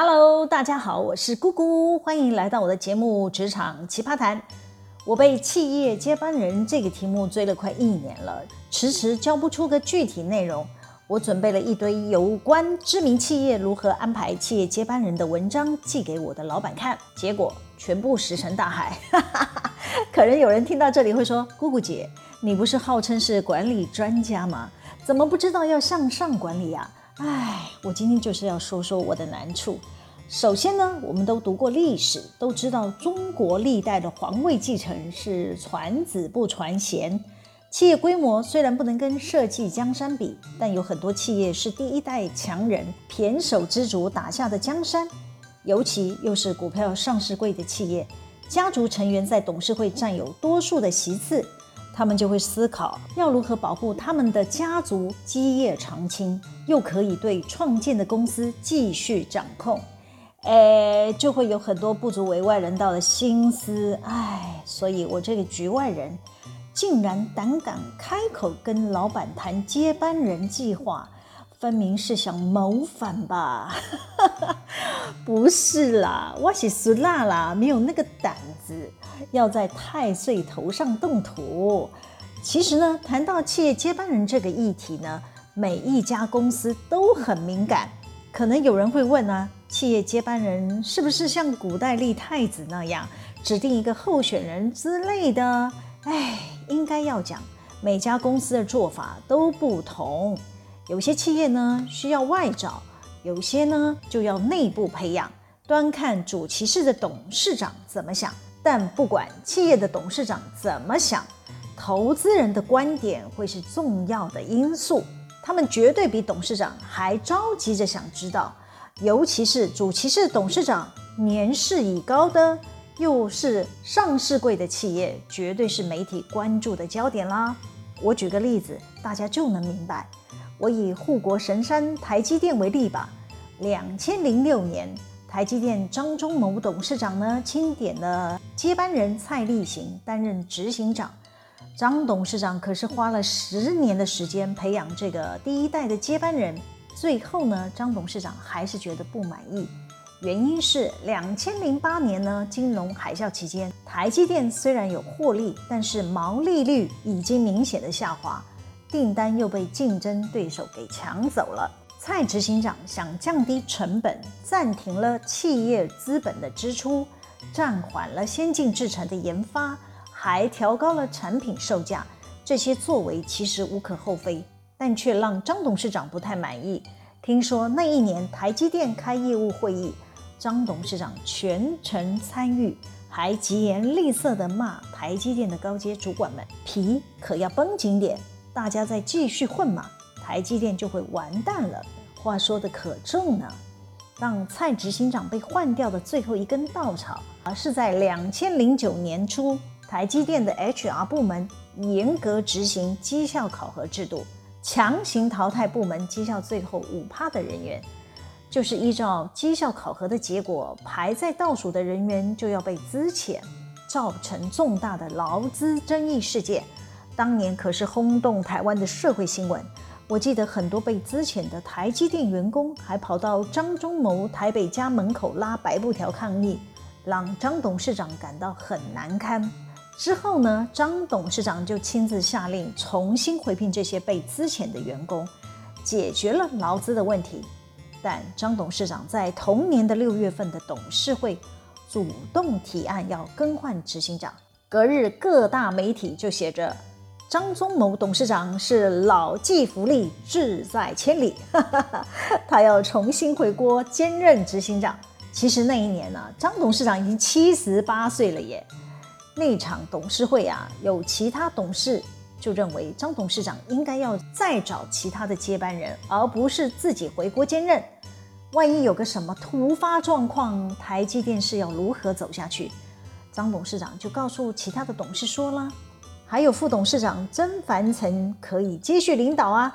Hello，大家好，我是姑姑，欢迎来到我的节目《职场奇葩谈》。我被企业接班人这个题目追了快一年了，迟迟交不出个具体内容。我准备了一堆有关知名企业如何安排企业接班人的文章，寄给我的老板看，结果全部石沉大海。可能有人听到这里会说：“姑姑姐，你不是号称是管理专家吗？怎么不知道要向上管理啊？”唉，我今天就是要说说我的难处。首先呢，我们都读过历史，都知道中国历代的皇位继承是传子不传贤。企业规模虽然不能跟社稷江山比，但有很多企业是第一代强人胼手胝足打下的江山。尤其又是股票上市贵的企业，家族成员在董事会占有多数的席次，他们就会思考要如何保护他们的家族基业长青，又可以对创建的公司继续掌控。诶，就会有很多不足为外人道的心思。唉，所以我这个局外人。竟然胆敢开口跟老板谈接班人计划，分明是想谋反吧？不是啦，我是俗辣啦，没有那个胆子要在太岁头上动土。其实呢，谈到企业接班人这个议题呢，每一家公司都很敏感。可能有人会问啊，企业接班人是不是像古代立太子那样，指定一个候选人之类的？哎，应该要讲，每家公司的做法都不同。有些企业呢需要外找，有些呢就要内部培养，端看主其事的董事长怎么想。但不管企业的董事长怎么想，投资人的观点会是重要的因素。他们绝对比董事长还着急着想知道，尤其是主其事董事长年事已高的。又是上市贵的企业，绝对是媒体关注的焦点啦。我举个例子，大家就能明白。我以护国神山台积电为例吧。两千零六年，台积电张忠谋董事长呢，钦点了接班人蔡力行担任执行长。张董事长可是花了十年的时间培养这个第一代的接班人，最后呢，张董事长还是觉得不满意。原因是两千零八年呢，金融海啸期间，台积电虽然有获利，但是毛利率已经明显的下滑，订单又被竞争对手给抢走了。蔡执行长想降低成本，暂停了企业资本的支出，暂缓了先进制程的研发，还调高了产品售价。这些作为其实无可厚非，但却让张董事长不太满意。听说那一年台积电开业务会议。张董事长全程参与，还疾言厉色地骂台积电的高阶主管们：“皮可要绷紧点，大家再继续混嘛，台积电就会完蛋了。”话说得可重呢。让蔡执行长被换掉的最后一根稻草，而是在两千零九年初，台积电的 HR 部门严格执行绩效考核制度，强行淘汰部门绩效最后五趴的人员。就是依照绩效考核的结果，排在倒数的人员就要被资遣，造成重大的劳资争议事件。当年可是轰动台湾的社会新闻。我记得很多被资遣的台积电员工还跑到张忠谋台北家门口拉白布条抗议，让张董事长感到很难堪。之后呢，张董事长就亲自下令重新回聘这些被资遣的员工，解决了劳资的问题。但张董事长在同年的六月份的董事会主动提案要更换执行长，隔日各大媒体就写着张忠谋董事长是老骥伏枥，志在千里，他要重新回国兼任执行长。其实那一年呢、张董事长已经七十八岁了耶。那场董事会啊，有其他董事就认为张董事长应该要再找其他的接班人，而不是自己回国兼任。万一有个什么突发状况，台积电是要如何走下去？张董事长就告诉其他的董事说了，还有副董事长曾凡成可以接续领导啊，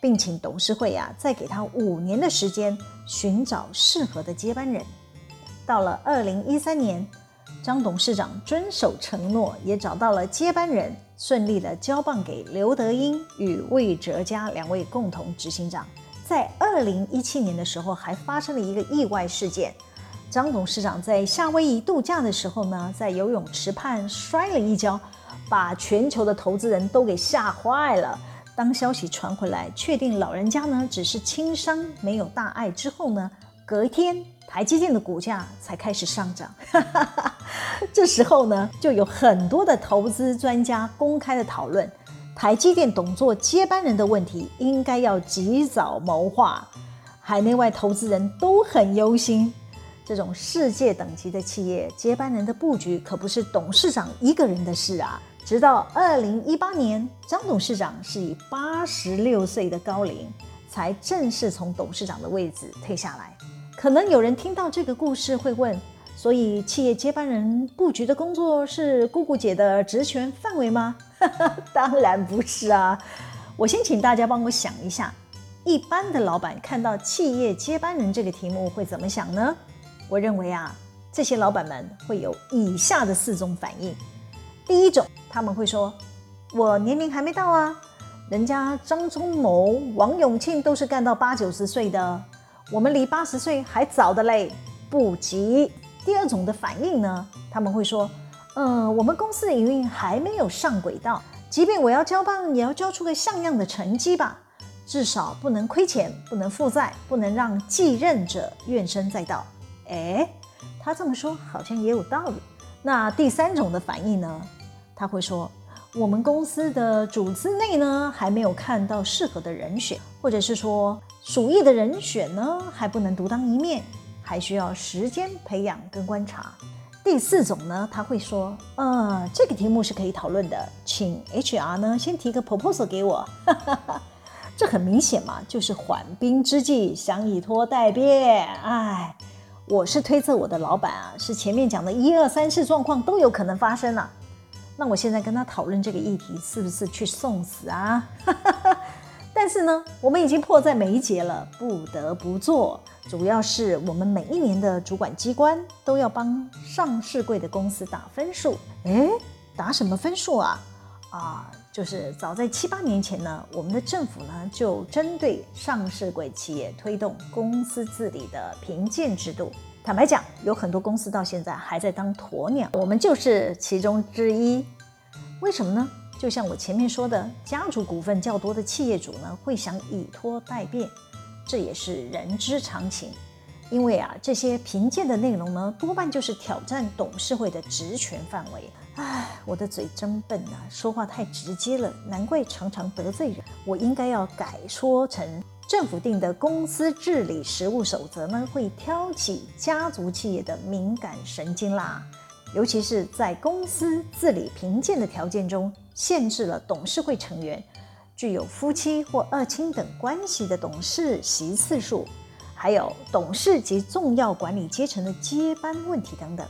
并请董事会啊再给他五年的时间寻找适合的接班人。到了二零一三年，张董事长遵守承诺，也找到了接班人，顺利的交棒给刘德英与魏哲家两位共同执行长。在二零一七年的时候，还发生了一个意外事件。张董事长在夏威夷度假的时候呢，在游泳池畔摔了一跤，把全球的投资人都给吓坏了。当消息传回来，确定老人家呢只是轻伤，没有大碍之后呢，隔天台积电的股价才开始上涨。这时候呢，就有很多的投资专家公开的讨论，台积电董座接班人的问题应该要及早谋划。海内外投资人都很忧心。这种世界等级的企业接班人的布局可不是董事长一个人的事啊！直到二零一八年，张董事长是以八十六岁的高龄才正式从董事长的位置退下来。可能有人听到这个故事会问：所以企业接班人布局的工作是姑姑姐的职权范围吗？当然不是啊！我先请大家帮我想一下，一般的老板看到企业接班人这个题目会怎么想呢？我认为啊，这些老板们会有以下的四种反应。第一种，他们会说：“我年龄还没到啊，人家张忠谋、王永庆都是干到八九十岁的，我们离八十岁还早的嘞，不急。”第二种的反应呢，他们会说：“嗯、我们公司的营运还没有上轨道，即便我要交棒，也要交出个像样的成绩吧，至少不能亏钱，不能负债，不能让继任者怨声载道。”哎，他这么说好像也有道理。那第三种的反应呢？他会说，我们公司的组织内呢还没有看到适合的人选，或者是说属意的人选呢还不能独当一面，还需要时间培养跟观察。第四种呢，他会说，呃，这个题目是可以讨论的，请 HR 呢先提个 proposal 给我。这很明显嘛，就是缓兵之计，想以拖待变。哎。我是推测我的老板啊，是前面讲的一二三四状况都有可能发生了。那我现在跟他讨论这个议题，是不是去送死啊？但是呢，我们已经迫在眉睫了，不得不做。主要是我们每一年的主管机关都要帮上市柜的公司打分数。诶，打什么分数啊？啊，就是早在七八年前呢，我们的政府呢就针对上市柜企业推动公司治理的评鉴制度。坦白讲，有很多公司到现在还在当鸵鸟，我们就是其中之一。为什么呢？就像我前面说的，家族股份较多的企业主呢会想以拖代变，这也是人之常情。因为啊，这些评鉴的内容呢，多半就是挑战董事会的职权范围。唉，我的嘴真笨啊，说话太直接了，难怪常常得罪人。我应该要改说成，政府定的公司治理实务守则呢，会挑起家族企业的敏感神经啦。尤其是在公司治理评鉴的条件中，限制了董事会成员具有夫妻或二亲等关系的董事席次数。还有董事及重要管理阶层的接班问题等等，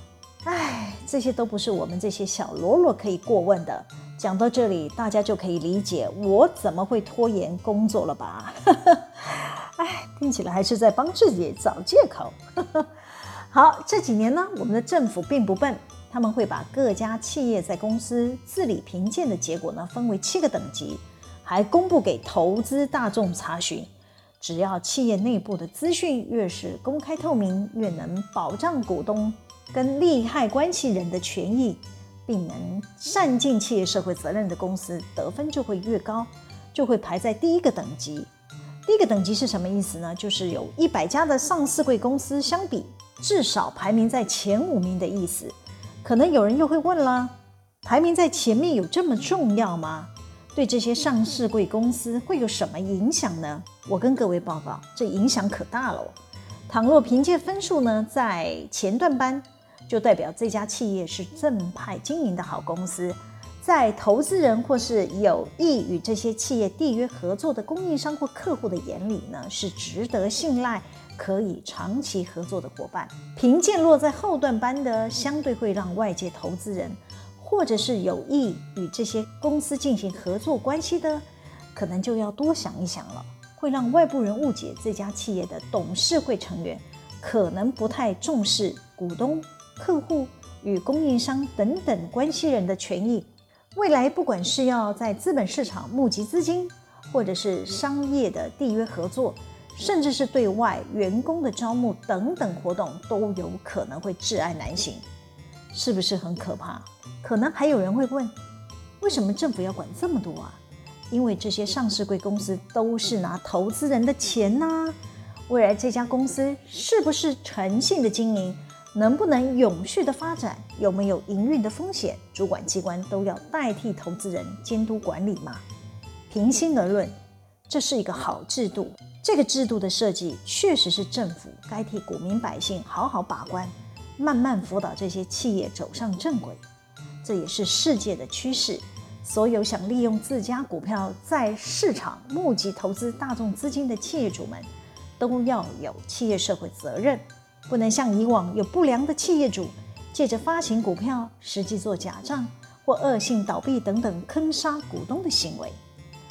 哎，这些都不是我们这些小喽啰可以过问的。讲到这里，大家就可以理解我怎么会拖延工作了吧？哎，听起来还是在帮自己找借口。好，这几年呢，我们的政府并不笨，他们会把各家企业在公司治理评鉴的结果呢，分为七个等级，还公布给投资大众查询。只要企业内部的资讯越是公开透明，越能保障股东跟利害关系人的权益，并能善尽企业社会责任的公司，得分就会越高，就会排在第一个等级。第一个等级是什么意思呢？就是有一百家的上市贵公司相比，至少排名在前五名的意思。可能有人又会问了，排名在前面有这么重要吗？对这些上市贵公司会有什么影响呢？我跟各位报告，这影响可大了。倘若凭借分数呢在前段班，就代表这家企业是正派经营的好公司，在投资人或是有意与这些企业缔约合作的供应商或客户的眼里呢，是值得信赖、可以长期合作的伙伴。评鉴落在后段班的，相对会让外界投资人。或者是有意与这些公司进行合作关系的，可能就要多想一想了，会让外部人误解这家企业的董事会成员可能不太重视股东、客户与供应商等等关系人的权益。未来不管是要在资本市场募集资金，或者是商业的缔约合作，甚至是对外员工的招募等等活动，都有可能会窒碍难行，是不是很可怕？可能还有人会问，为什么政府要管这么多啊？因为这些上市贵公司都是拿投资人的钱呐，未来这家公司是不是诚信的经营？能不能永续的发展？有没有营运的风险？主管机关都要代替投资人监督管理吗？平心而论，这是一个好制度。这个制度的设计确实是政府该替股民百姓好好把关，慢慢辅导这些企业走上正轨。这也是世界的趋势。所有想利用自家股票在市场募集投资大众资金的企业主们，都要有企业社会责任。不能像以往有不良的企业主借着发行股票，实际做假账或恶性倒闭等等坑杀股东的行为。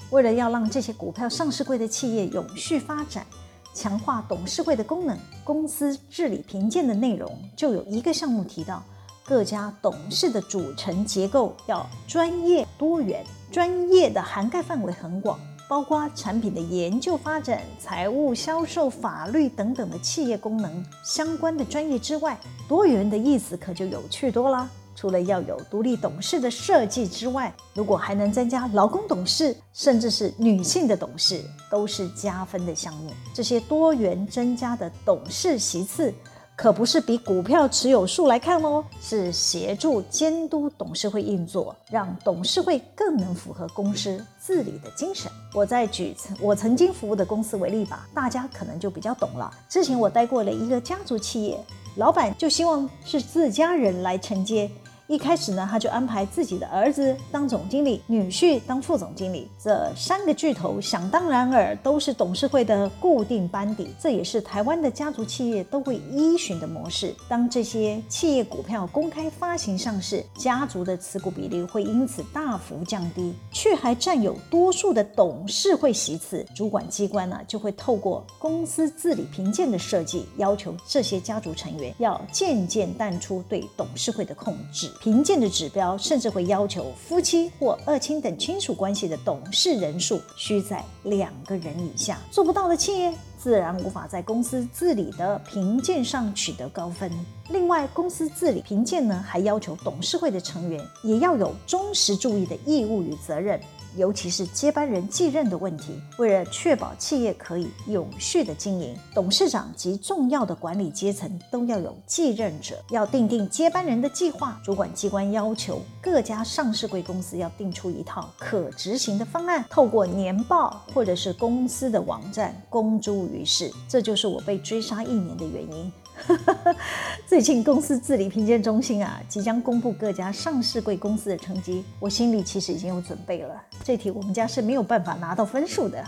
为了要让这些股票上市柜的企业永续发展，强化董事会的功能，公司治理评鉴的内容就有一个项目提到，各家董事的组成结构要专业多元，专业的涵盖范围很广。包括产品的研究发展、财务、销售、法律等等的企业功能相关的专业之外，多元的意思可就有趣多了。除了要有独立董事的设计之外，如果还能增加劳工董事，甚至是女性的董事，都是加分的项目。这些多元增加的董事席次。可不是比股票持有数来看哦，是协助监督董事会运作，让董事会更能符合公司治理的精神。我再举我曾经服务的公司为例吧，大家可能就比较懂了。之前我待过了一个家族企业，老板就希望是自家人来承接。一开始呢，他就安排自己的儿子当总经理，女婿当副总经理。这三个巨头想当然尔都是董事会的固定班底，这也是台湾的家族企业都会依循的模式。当这些企业股票公开发行上市，家族的持股比例会因此大幅降低，却还占有多数的董事会席次。主管机关呢，就会透过公司治理评鉴的设计，要求这些家族成员要渐渐淡出对董事会的控制。评鉴的指标甚至会要求夫妻或二亲等亲属关系的董事人数需在两个人以下。做不到的企业，自然无法在公司治理的评鉴上取得高分。另外，公司治理评鉴呢，还要求董事会的成员也要有忠实注意的义务与责任。尤其是接班人继任的问题，为了确保企业可以永续的经营，董事长及重要的管理阶层都要有继任者，要订定接班人的计划。主管机关要求各家上市贵公司要定出一套可执行的方案，透过年报或者是公司的网站公诸于世。这就是我被追杀一年的原因。最近公司治理评鉴中心啊，即将公布各家上市贵公司的成绩，我心里其实已经有准备了。这题我们家是没有办法拿到分数的。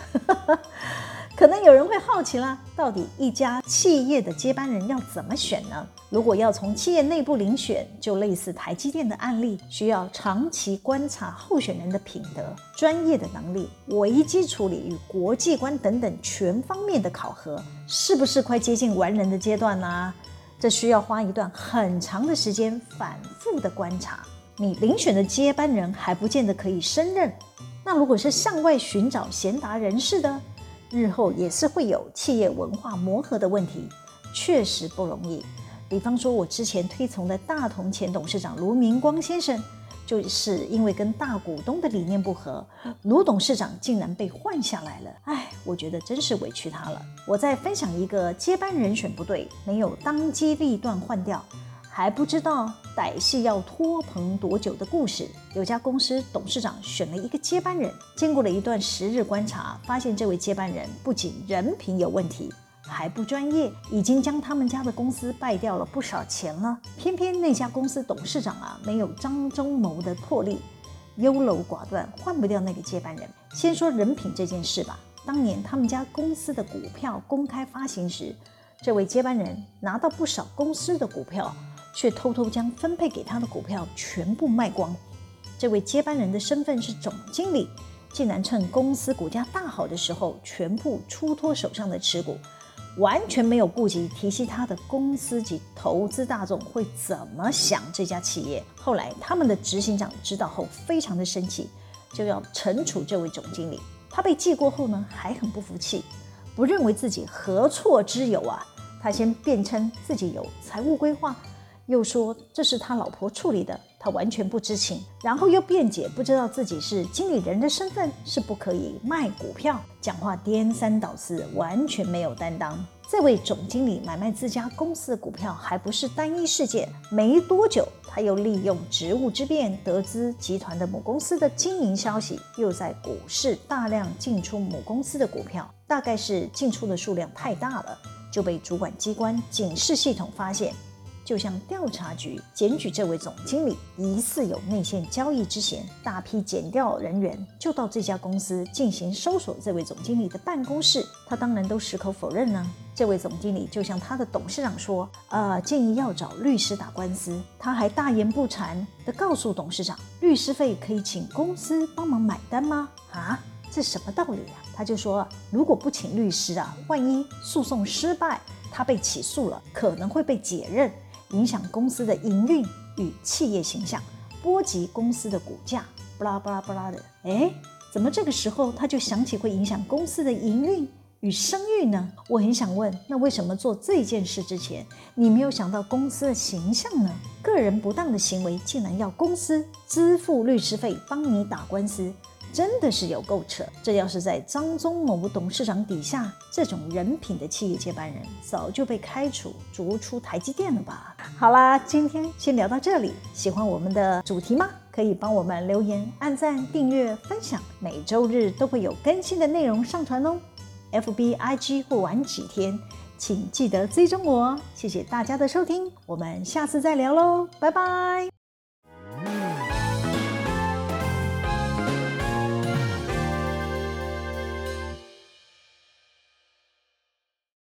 可能有人会好奇啦，到底一家企业的接班人要怎么选呢？如果要从企业内部遴选，就类似台积电的案例，需要长期观察候选人的品德、专业的能力、危机处理与国际观等等全方面的考核，是不是快接近完人的阶段呢？这需要花一段很长的时间反复的观察。你遴选的接班人还不见得可以胜任，那如果是向外寻找贤达人士的？日后也是会有企业文化磨合的问题，确实不容易。比方说，我之前推崇的大同前董事长卢明光先生，就是因为跟大股东的理念不合，卢董事长竟然被换下来了。哎，我觉得真是委屈他了。我再分享一个接班人选不对，没有当机立断换掉。还不知道歹戏要拖棚多久的故事。有家公司董事长选了一个接班人，经过了一段时日观察，发现这位接班人不仅人品有问题，还不专业，已经将他们家的公司败掉了不少钱了。偏偏那家公司董事长啊，没有张忠谋的魄力，优柔寡断，换不掉那个接班人。先说人品这件事吧，当年他们家公司的股票公开发行时，这位接班人拿到不少公司的股票。却偷偷将分配给他的股票全部卖光。这位接班人的身份是总经理，竟然趁公司股价大好的时候，全部出脱手上的持股，完全没有顾及提携他的公司及投资大众会怎么想这家企业。后来他们的执行长知道后，非常的生气，就要惩处这位总经理。他被记过后呢，还很不服气。不认为自己何错之有啊！他先辩称自己有财务规划，又说这是他老婆处理的，他完全不知情，然后又辩解不知道自己是经理人的身份是不可以卖股票，讲话颠三倒四，完全没有担当。这位总经理买卖自家公司的股票还不是单一事件，没多久他又利用职务之便得知集团的母公司的经营消息，又在股市大量进出母公司的股票，大概是进出的数量太大了，就被主管机关警示系统发现。就向调查局检举这位总经理疑似有内线交易之嫌，大批检调人员就到这家公司进行搜索这位总经理的办公室，他当然都矢口否认呢。这位总经理就向他的董事长说：“呃，建议要找律师打官司。”他还大言不惭地告诉董事长：“律师费可以请公司帮忙买单吗？”啊，这什么道理啊？他就说：“如果不请律师啊，万一诉讼失败，他被起诉了，可能会被解任。”影响公司的营运与企业形象，波及公司的股价，巴拉巴拉巴拉的。诶，怎么这个时候他就想起会影响公司的营运与声誉呢？我很想问，那为什么做这件事之前，你没有想到公司的形象呢？个人不当的行为，竟然要公司支付律师费帮你打官司？真的是有够扯！这要是在张忠谋董事长底下，这种人品的企业接班人早就被开除、逐出台积电了吧？好啦，今天先聊到这里。喜欢我们的主题吗？可以帮我们留言、按赞、订阅、分享。每周日都会有更新的内容上传哦。FB、IG 会晚几天，请记得追踪我。谢谢大家的收听，我们下次再聊喽，拜拜。